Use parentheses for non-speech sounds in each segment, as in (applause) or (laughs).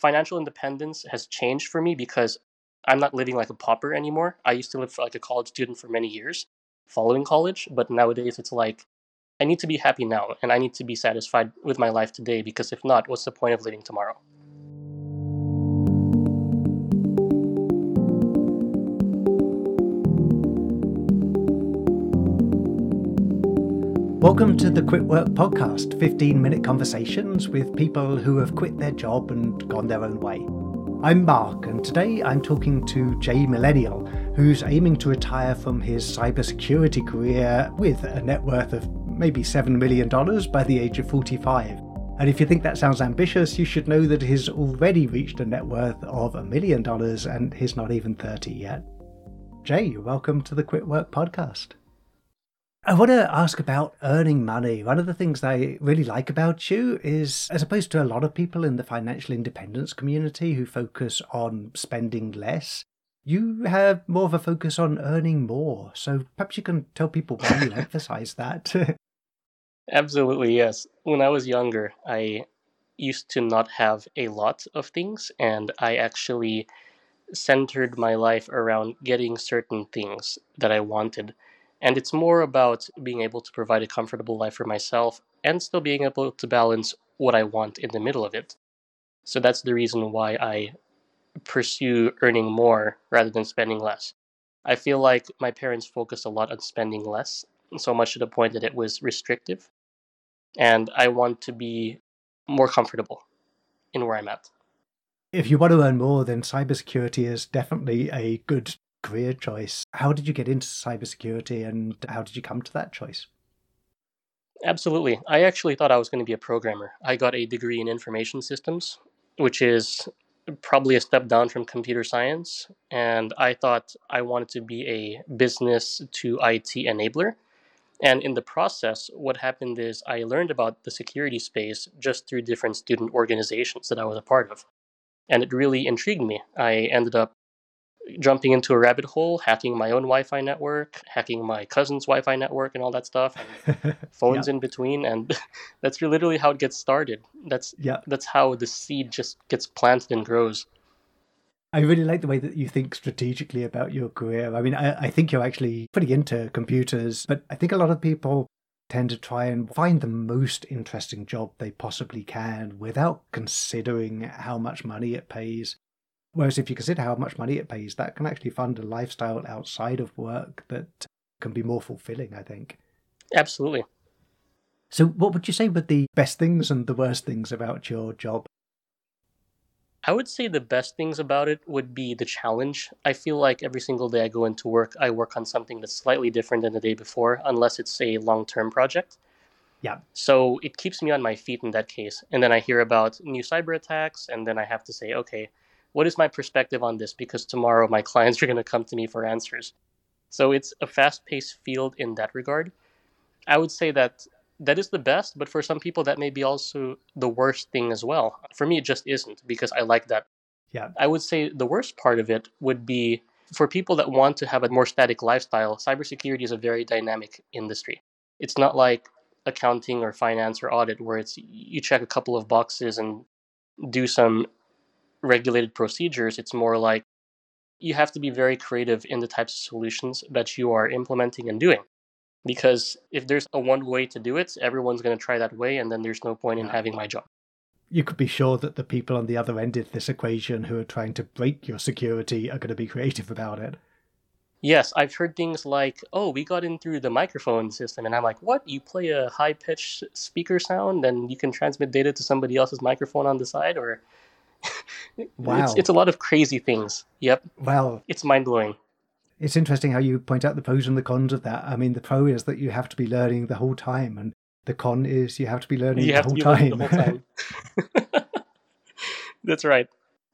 financial independence has changed for me because I'm not living like a pauper anymore. I used to live like a college student for many years following college, but nowadays it's like I need to be happy now and I need to be satisfied with my life today because if not, what's the point of living tomorrow? Welcome to the Quit Work Podcast 15 minute conversations with people who have quit their job and gone their own way. I'm Mark, and today I'm talking to Jay Millennial, who's aiming to retire from his cybersecurity career with a net worth of maybe $7 million by the age of 45. And if you think that sounds ambitious, you should know that he's already reached a net worth of a million dollars and he's not even 30 yet. Jay, welcome to the Quit Work Podcast. I want to ask about earning money. One of the things I really like about you is, as opposed to a lot of people in the financial independence community who focus on spending less, you have more of a focus on earning more. So perhaps you can tell people why you (laughs) emphasize that. (laughs) Absolutely, yes. When I was younger, I used to not have a lot of things, and I actually centered my life around getting certain things that I wanted and it's more about being able to provide a comfortable life for myself and still being able to balance what I want in the middle of it. So that's the reason why I pursue earning more rather than spending less. I feel like my parents focused a lot on spending less, so much to the point that it was restrictive. And I want to be more comfortable in where I'm at. If you want to earn more, then cybersecurity is definitely a good career choice. How did you get into cybersecurity and how did you come to that choice? Absolutely. I actually thought I was going to be a programmer. I got a degree in information systems, which is probably a step down from computer science. And I thought I wanted to be a business to IT enabler. And in the process, what happened is I learned about the security space just through different student organizations that I was a part of. And it really intrigued me. I ended up jumping into a rabbit hole, hacking my own Wi-Fi network, hacking my cousin's Wi-Fi network, and all that stuff, and (laughs) phones yeah. in between, and (laughs) that's literally how it gets started. That's yeah. That's how the seed just gets planted and grows. I really like the way that you think strategically about your career. I mean, I, I think you're actually pretty into computers, but I think a lot of people tend to try and find the most interesting job they possibly can without considering how much money it pays Whereas if you consider how much money it pays, that can actually fund a lifestyle outside of work that can be more fulfilling, I think. Absolutely. So, what would you say were the best things and the worst things about your job? I would say the best things about it would be the challenge. I feel like every single day I go into work, I work on something that's slightly different than the day before, unless it's a long term project. Yeah. So it keeps me on my feet in that case. And then I hear about new cyber attacks, and then I have to say, okay, what is my perspective on this? Because tomorrow my clients are going to come to me for answers. So it's a fast paced field in that regard. I would say that that is the best, but for some people, that may be also the worst thing as well. For me, it just isn't because I like that. Yeah. I would say the worst part of it would be for people that want to have a more static lifestyle, cybersecurity is a very dynamic industry. It's not like accounting or finance or audit where it's you check a couple of boxes and do some regulated procedures, it's more like you have to be very creative in the types of solutions that you are implementing and doing. Because if there's a one way to do it, everyone's going to try that way, and then there's no point in having my job. You could be sure that the people on the other end of this equation who are trying to break your security are going to be creative about it. Yes, I've heard things like, oh, we got in through the microphone system. And I'm like, what? You play a high pitched speaker sound and you can transmit data to somebody else's microphone on the side? Or wow. It's, it's a lot of crazy things. Yep. Well, it's mind blowing. It's interesting how you point out the pros and the cons of that. I mean, the pro is that you have to be learning the whole time, and the con is you have to be learning, the, whole learning the whole time. (laughs) That's right.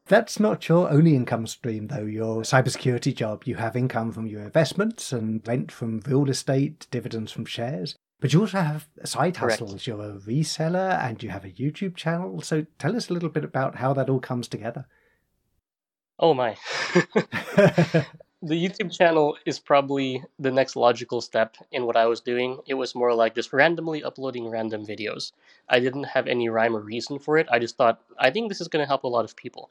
That's not your only income stream, though. Your cybersecurity job, you have income from your investments and rent from real estate, dividends from shares. But you also have side hustles. Correct. You're a reseller and you have a YouTube channel. So tell us a little bit about how that all comes together. Oh my. (laughs) the YouTube channel is probably the next logical step in what I was doing. It was more like just randomly uploading random videos. I didn't have any rhyme or reason for it. I just thought, I think this is going to help a lot of people.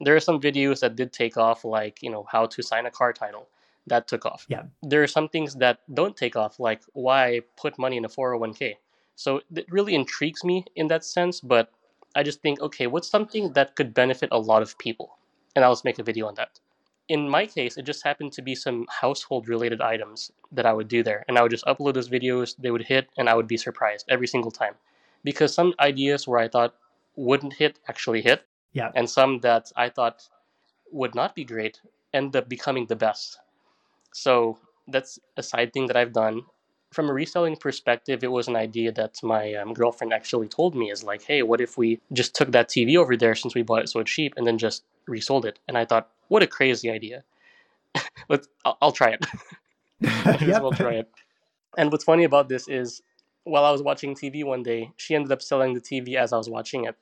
There are some videos that did take off, like, you know, how to sign a car title. That took off. Yeah. There are some things that don't take off, like why put money in a 401k. So it really intrigues me in that sense, but I just think, okay, what's something that could benefit a lot of people? And I'll just make a video on that in my case, it just happened to be some household related items that I would do there. And I would just upload those videos, they would hit, and I would be surprised every single time. Because some ideas where I thought wouldn't hit actually hit. Yeah. And some that I thought would not be great end up becoming the best. So that's a side thing that I've done. From a reselling perspective, it was an idea that my um, girlfriend actually told me is like, hey, what if we just took that TV over there since we bought it so cheap and then just resold it? And I thought, what a crazy idea. (laughs) Let's, I'll, I'll try it. (laughs) (laughs) Might Yep. well try it. And what's funny about this is, while I was watching TV one day, she ended up selling the TV as I was watching it.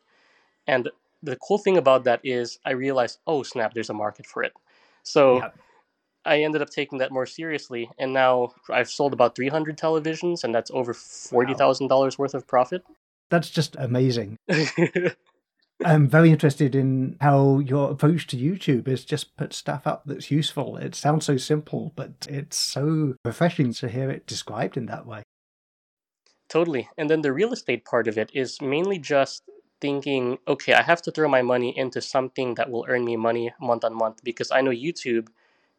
And the cool thing about that is, I realized, oh snap, there's a market for it. So Yep. I ended up taking that more seriously, and now I've sold about 300 televisions, and that's over forty thousand dollars worth of profit. That's just amazing. (laughs) I'm very interested in how your approach to YouTube is just put stuff up that's useful. It sounds so simple, but it's so refreshing to hear it described in that way. Totally. And then the real estate part of it is mainly just thinking, okay, I have to throw my money into something that will earn me money month on month because I know YouTube,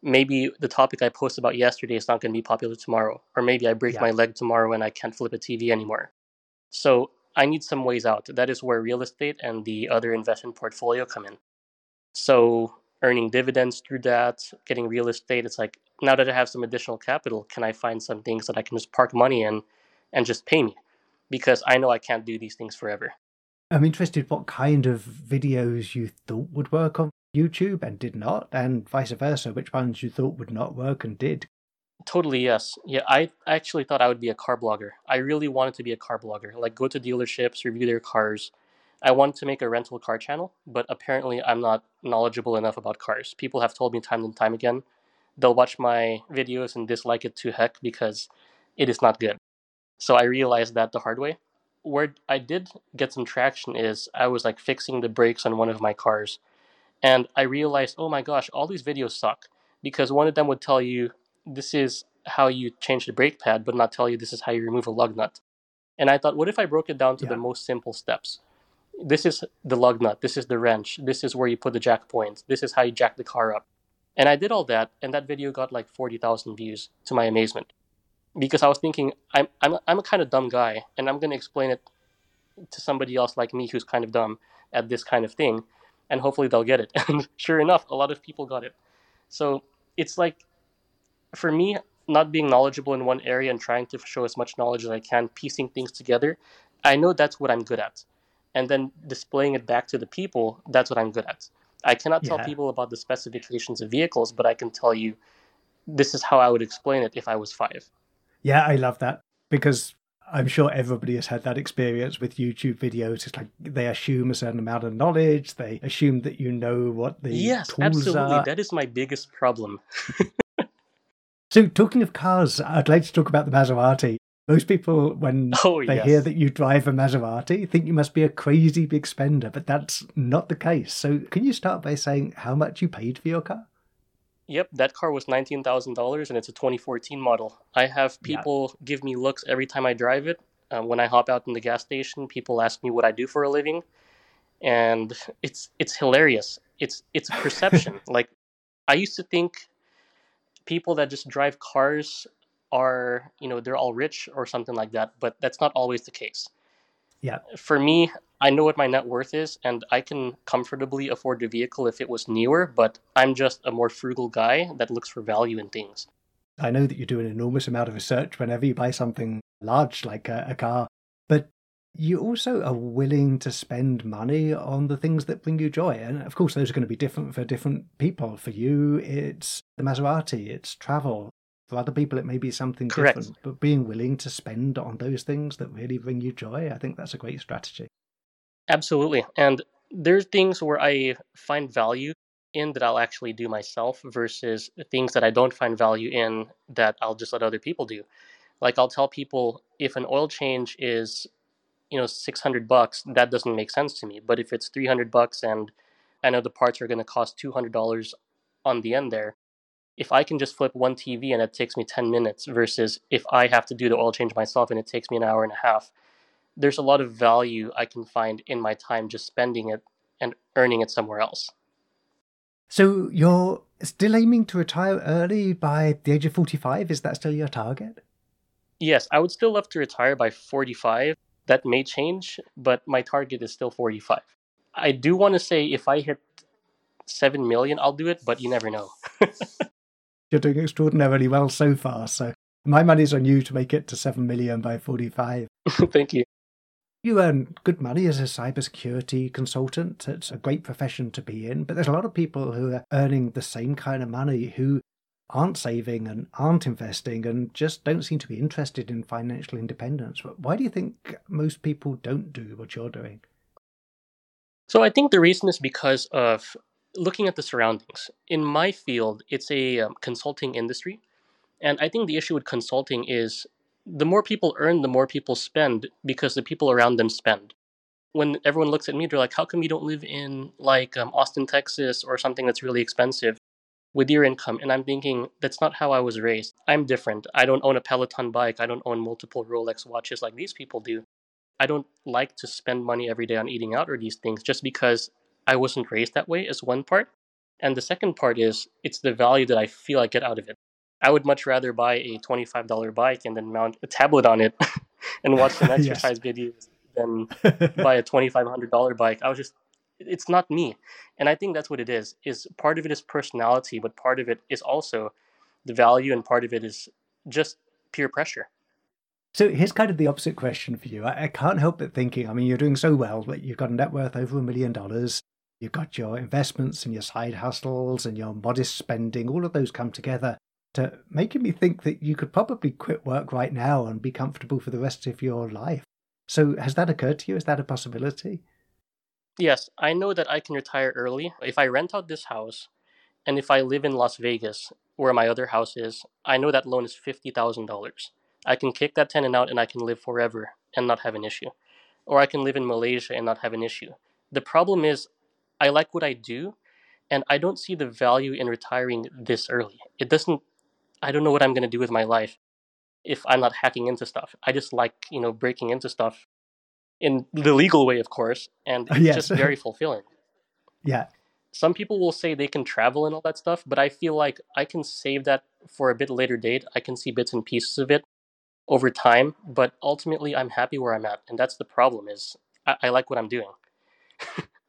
maybe the topic I posted about yesterday is not going to be popular tomorrow. Or maybe I break Yeah. my leg tomorrow and I can't flip a TV anymore. So I need some ways out. That is where real estate and the other investment portfolio come in. So earning dividends through that, getting real estate, it's like now that I have some additional capital, can I find some things that I can just park money in and just pay me? Because I know I can't do these things forever. I'm interested what kind of videos you thought would work on YouTube and did not, and vice versa, which ones you thought would not work and did. Totally, yes. Yeah, I actually thought I would be a car blogger. I really wanted to be a car blogger, like go to dealerships, review their cars. I wanted to make a rental car channel, but apparently I'm not knowledgeable enough about cars. People have told me time and time again they'll watch my videos and dislike it to heck because it is not good. So I realized that the hard way. Where I did get some traction is I was like fixing the brakes on one of my cars, and I realized, oh my gosh, all these videos suck because one of them would tell you this is how you change the brake pad, but not tell you this is how you remove a lug nut. And I thought, what if I broke it down to the most simple steps? This is the lug nut, this is the wrench, this is where you put the jack point, this is how you jack the car up. And I did all that, and that video got like 40,000 views to my amazement. Because I was thinking, I'm, I'm, I'm a kind of dumb guy, and I'm going to explain it to somebody else like me who's kind of dumb at this kind of thing, and hopefully they'll get it. (laughs) And sure enough, a lot of people got it. So it's like, for me, not being knowledgeable in one area and trying to show as much knowledge as I can, piecing things together, I know that's what I'm good at. And then displaying it back to the people, that's what I'm good at. I cannot tell Yeah. people about the specifications of vehicles, but I can tell you this is how I would explain it if I was five. Yeah, I love that because I'm sure everybody has had that experience with YouTube videos. It's like they assume a certain amount of knowledge, they assume that you know what the yes, tools absolutely. are. That is my biggest problem. (laughs) So, talking of cars, I'd like to talk about the Maserati. Most people, when (laughs) Oh, they yes. hear that you drive a Maserati, think you must be a crazy big spender, but that's not the case. So, can you start by saying how much you paid for your car? Yep, that car was nineteen thousand dollars, and it's a 2014 model. I have Yeah. people give me looks every time I drive it. Um, when I hop out in the gas station, people ask me what I do for a living, and it's it's hilarious. It's it's a (laughs) perception. like I used to think people that just drive cars are you know they're all rich or something like that, but that's not always the case. Yeah. For me, I know what my net worth is, and I can comfortably afford the vehicle if it was newer, but I'm just a more frugal guy that looks for value in things. I know that you do an enormous amount of research whenever you buy something large like a, a car, but you also are willing to spend money on the things that bring you joy. And of course, those are going to be different for different people. For you, it's the Maserati, it's travel. For other people, it may be something Correct. different. But being willing to spend on those things that really bring you joy, I think that's a great strategy. Absolutely. And there's things where I find value in that I'll actually do myself versus things that I don't find value in that I'll just let other people do. Like I'll tell people if an oil change is you know 600 bucks that doesn't make sense to me but if it's 300 bucks and i know the parts are going to cost $200 on the end there if i can just flip one tv and it takes me 10 minutes versus if i have to do the oil change myself and it takes me an hour and a half there's a lot of value i can find in my time just spending it and earning it somewhere else so you're still aiming to retire early by the age of 45 is that still your target yes i would still love to retire by 45 that may change, but my target is still 45. I do want to say if I hit 7 million, I'll do it, but you never know. (laughs) You're doing extraordinarily well so far, so my money's on you to make it to 7 million by 45. (laughs) Thank you. You earn good money as a cybersecurity consultant. It's a great profession to be in, but there's a lot of people who are earning the same kind of money who aren't saving and aren't investing and just don't seem to be interested in financial independence. But Why do you think most people don't do what you're doing? So I think the reason is because of looking at the surroundings. In my field, it's a um, consulting industry. And I think the issue with consulting is the more people earn, the more people spend because the people around them spend. When everyone looks at me, they're like, how come you don't live in like um, Austin, Texas or something that's really expensive? with your income. And I'm thinking, that's not how I was raised. I'm different. I don't own a Peloton bike. I don't own multiple Rolex watches like these people do. I don't like to spend money every day on eating out or these things just because I wasn't raised that way, is one part. And the second part is it's the value that I feel I get out of it. I would much rather buy a $25 bike and then mount a tablet on it (laughs) and watch (laughs) some exercise yes. videos than buy a $2,500 bike. I was just it's not me and i think that's what it is is part of it is personality but part of it is also the value and part of it is just peer pressure so here's kind of the opposite question for you i, I can't help but thinking i mean you're doing so well but you've got a net worth over a million dollars you've got your investments and your side hustles and your modest spending all of those come together to making me think that you could probably quit work right now and be comfortable for the rest of your life so has that occurred to you is that a possibility Yes, I know that I can retire early if I rent out this house and if I live in Las Vegas, where my other house is, I know that loan is $50,000. I can kick that tenant out and I can live forever and not have an issue. Or I can live in Malaysia and not have an issue. The problem is, I like what I do and I don't see the value in retiring this early. It doesn't, I don't know what I'm going to do with my life if I'm not hacking into stuff. I just like, you know, breaking into stuff in the legal way, of course, and it's (laughs) yes. just very fulfilling. (laughs) Yeah. Some people will say they can travel and all that stuff, but I feel like I can save that for a bit later date. I can see bits and pieces of it over time, but ultimately I'm happy where I'm at, and that's the problem. Is I, I like what I'm doing. (laughs)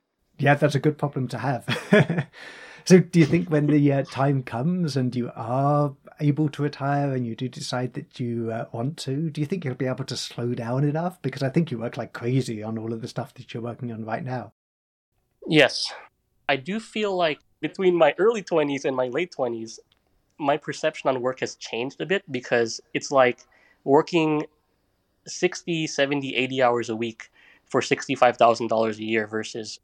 yeah, that's a good problem to have. (laughs) so, do you think when the uh, time comes and you are able to retire and you do decide that you uh, want to, do you think you'll be able to slow down enough? Because I think you work like crazy on all of the stuff that you're working on right now. Yes. I do feel like between my early 20s and my late 20s, my perception on work has changed a bit because it's like working 60, 70, 80 hours a week for $65,000 a year versus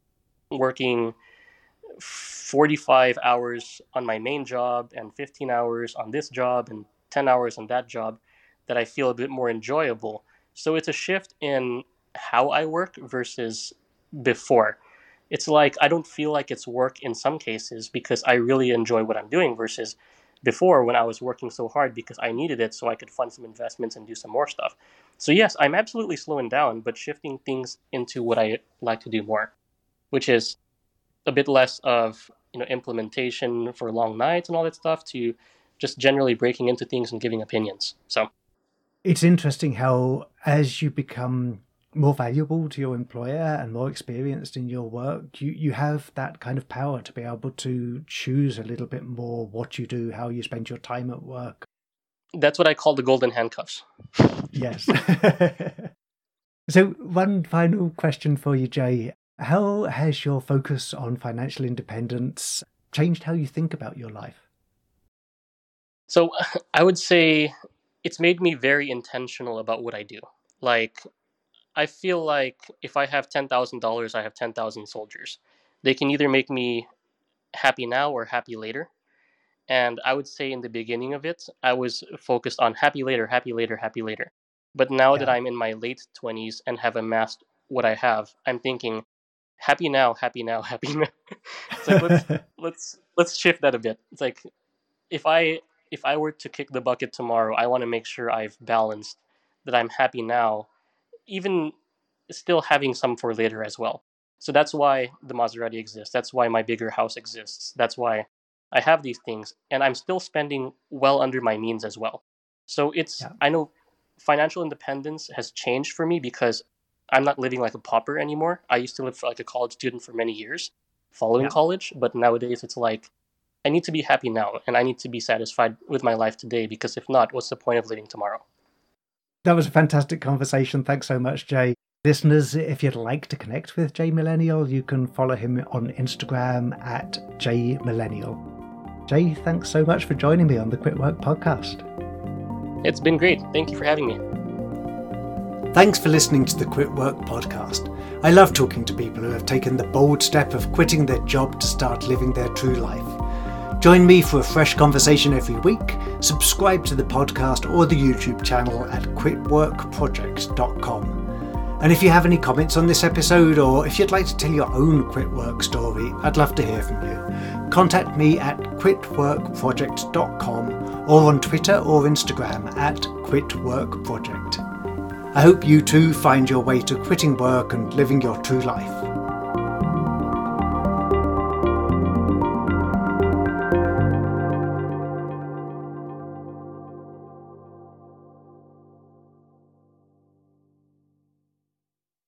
working 45 hours on my main job and 15 hours on this job and 10 hours on that job that I feel a bit more enjoyable. So it's a shift in how I work versus before. It's like I don't feel like it's work in some cases because I really enjoy what I'm doing versus before when I was working so hard because I needed it so I could fund some investments and do some more stuff. So yes, I'm absolutely slowing down, but shifting things into what I like to do more, which is a bit less of you know implementation for long nights and all that stuff to just generally breaking into things and giving opinions. So it's interesting how as you become more valuable to your employer and more experienced in your work, you, you have that kind of power to be able to choose a little bit more what you do, how you spend your time at work. That's what I call the golden handcuffs. yes. (laughs) so, one final question for you, Jay. How has your focus on financial independence changed how you think about your life? So, (laughs) I would say it's made me very intentional about what I do. Like, I feel like if I have $10,000, I have 10,000 soldiers. They can either make me happy now or happy later. And I would say in the beginning of it, I was focused on happy later, happy later, happy later. But now yeah. that I'm in my late 20s and have amassed what I have, I'm thinking happy now, happy now, (laughs) happy now. it's like let's (laughs) let's let's shift that a bit. It's like if I if I were to kick the bucket tomorrow, I want to make sure I've balanced that I'm happy now, even still having some for later as well. So that's why the Maserati exists. That's why my bigger house exists. That's why I have these things, and I'm still spending well under my means as well. So it's yeah. I know financial independence has changed for me because I'm not living like a pauper anymore. I used to live like a college student for many years following yeah. college, but nowadays it's like I need to be happy now and I need to be satisfied with my life today because if not, what's the point of living tomorrow? That was a fantastic conversation. Thanks so much, Jay. Listeners, if you'd like to connect with Jay Millennial, you can follow him on Instagram at Jay Millennial. Jay, thanks so much for joining me on the Quit Work podcast. It's been great. Thank you for having me. Thanks for listening to the Quit Work podcast. I love talking to people who have taken the bold step of quitting their job to start living their true life. Join me for a fresh conversation every week. Subscribe to the podcast or the YouTube channel at quitworkproject.com. And if you have any comments on this episode, or if you'd like to tell your own quit work story, I'd love to hear from you. Contact me at quitworkproject.com or on Twitter or Instagram at quitworkproject. I hope you too find your way to quitting work and living your true life.